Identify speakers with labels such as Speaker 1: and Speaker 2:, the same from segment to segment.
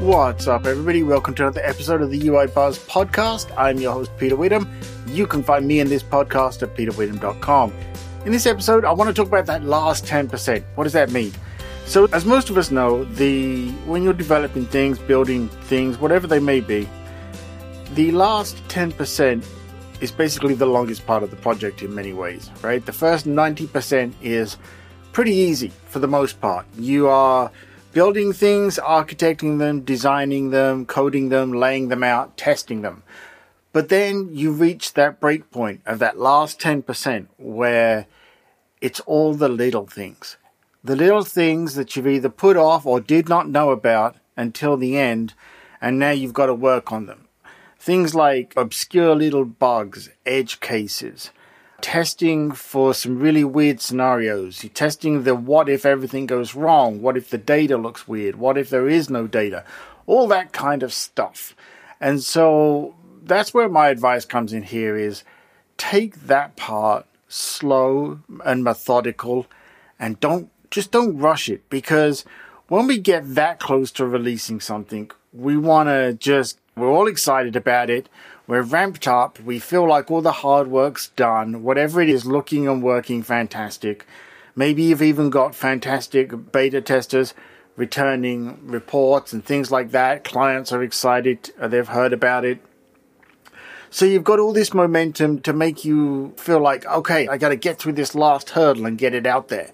Speaker 1: What's up, everybody? Welcome to another episode of the UI Buzz podcast. I'm your host, Peter Witham. You can find me in this podcast at peterwitham.com. In this episode, I want to talk about that last 10%. What does that mean? So, as most of us know, the when you're developing things, building things, whatever they may be, the last 10% is basically the longest part of the project in many ways, right? The first 90% is pretty easy for the most part. You are building things, architecting them, designing them, coding them, laying them out, testing them. But then you reach that breakpoint of that last 10% where it's all the little things. The little things that you've either put off or did not know about until the end, and now you've got to work on them. Things like obscure little bugs, edge cases, testing for some really weird scenarios. You're testing the what if everything goes wrong, what if the data looks weird, what if there is no data, all that kind of stuff. And so that's where my advice comes in here is take that part slow and methodical and don't just don't rush it because when we get that close to releasing something, we want to just we're all excited about it. We're ramped up. We feel like all the hard work's done. Whatever it is, looking and working fantastic. Maybe you've even got fantastic beta testers returning reports and things like that. Clients are excited. Uh, they've heard about it. So you've got all this momentum to make you feel like, okay, I got to get through this last hurdle and get it out there.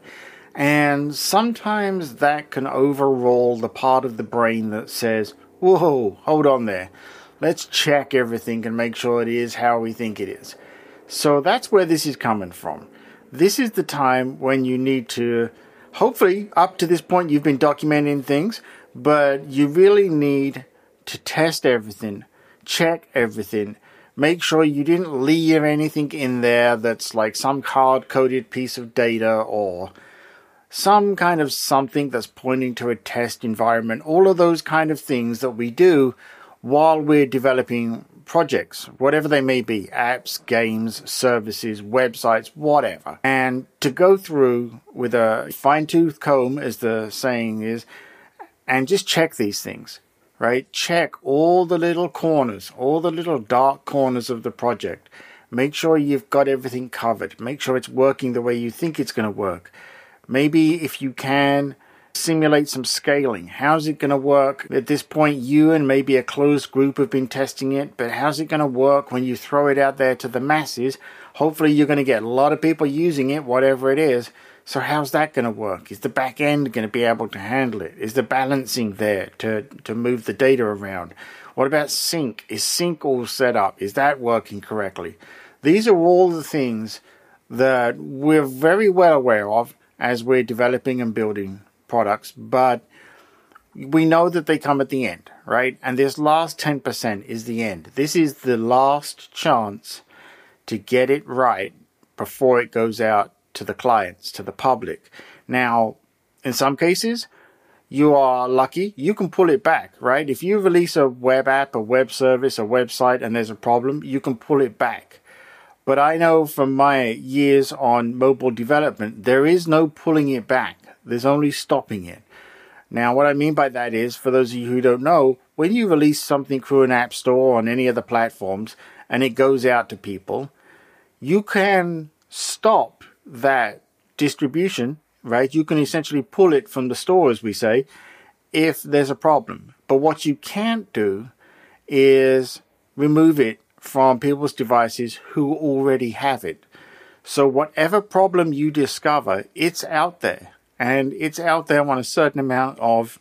Speaker 1: And sometimes that can overrule the part of the brain that says, whoa, hold on there let's check everything and make sure it is how we think it is. So that's where this is coming from. This is the time when you need to, hopefully, up to this point, you've been documenting things, but you really need to test everything, check everything, make sure you didn't leave anything in there that's like some hard coded piece of data or some kind of something that's pointing to a test environment. All of those kind of things that we do while we're developing projects, whatever they may be apps, games, services, websites, whatever. And to go through with a fine tooth comb, as the saying is, and just check these things, right? Check all the little corners, all the little dark corners of the project. Make sure you've got everything covered. Make sure it's working the way you think it's going to work. Maybe if you can, simulate some scaling. How's it going to work? At this point, you and maybe a closed group have been testing it, but how's it going to work when you throw it out there to the masses? Hopefully, you're going to get a lot of people using it, whatever it is. So, how's that going to work? Is the back end going to be able to handle it? Is the balancing there to, to move the data around? What about sync? Is sync all set up? Is that working correctly? These are all the things that we're very well aware of as we're developing and building products, but we know that they come at the end, right? And this last 10% is the end. This is the last chance to get it right before it goes out to the clients, to the public. Now, in some cases, you are lucky, you can pull it back, right? If you release a web app, a web service, a website, and there's a problem, you can pull it back. But I know from my years on mobile development, there is no pulling it back. There's only stopping it. Now, what I mean by that is, for those of you who don't know, when you release something through an app store on any of the platforms and it goes out to people, you can stop that distribution, right? You can essentially pull it from the store, as we say, if there's a problem. But what you can't do is remove it from people's devices who already have it. So, whatever problem you discover, it's out there and it's out there on a certain amount of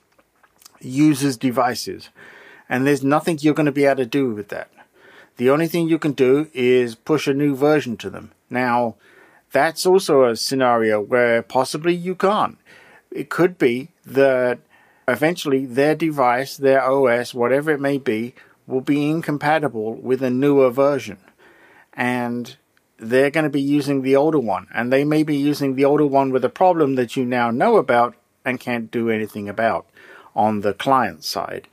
Speaker 1: users' devices. And there's nothing you're going to be able to do with that. The only thing you can do is push a new version to them. Now, that's also a scenario where possibly you can't. It could be that eventually their device, their OS, whatever it may be, will be incompatible with a newer version. And they're going to be using the older one, and they may be using the older one with a problem that you now know about and can't do anything about on the client side.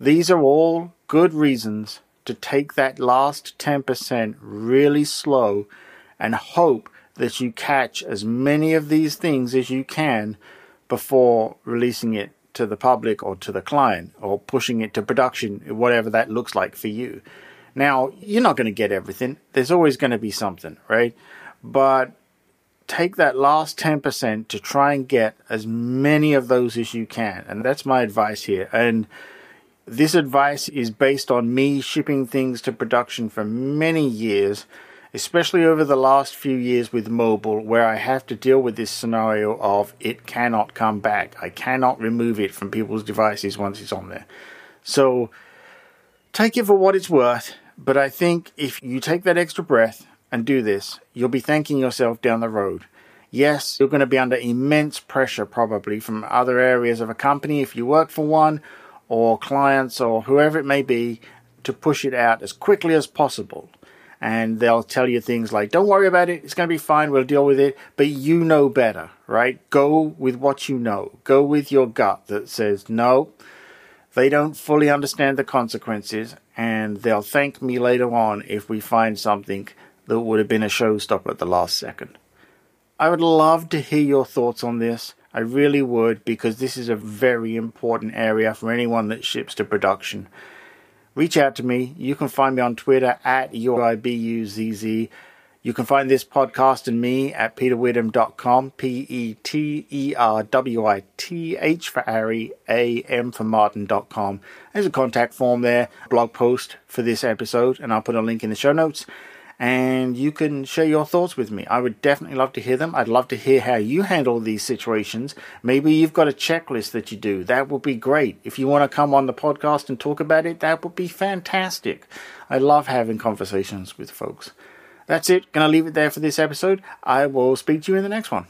Speaker 1: These are all good reasons to take that last 10% really slow and hope that you catch as many of these things as you can before releasing it to the public or to the client or pushing it to production, whatever that looks like for you. Now, you're not going to get everything. There's always going to be something, right? But take that last 10% to try and get as many of those as you can. And that's my advice here. And this advice is based on me shipping things to production for many years, especially over the last few years with mobile, where I have to deal with this scenario of it cannot come back. I cannot remove it from people's devices once it's on there. So take it for what it's worth. But I think if you take that extra breath and do this, you'll be thanking yourself down the road. Yes, you're going to be under immense pressure probably from other areas of a company if you work for one, or clients, or whoever it may be, to push it out as quickly as possible. And they'll tell you things like, don't worry about it, it's going to be fine, we'll deal with it. But you know better, right? Go with what you know. Go with your gut that says, no, they don't fully understand the consequences, and they'll thank me later on if we find something that would have been a showstopper at the last second. I would love to hear your thoughts on this. I really would because this is a very important area for anyone that ships to production. Reach out to me. You can find me on Twitter at UIBUZZ. You can find this podcast and me at peterwitham.com, P E T E R W I T H for Harry, A M for Martin.com. There's a contact form there, blog post for this episode, and I'll put a link in the show notes and you can share your thoughts with me. I would definitely love to hear them. I'd love to hear how you handle these situations. Maybe you've got a checklist that you do. That would be great. If you want to come on the podcast and talk about it, that would be fantastic. I love having conversations with folks. That's it. Gonna leave it there for this episode. I will speak to you in the next one.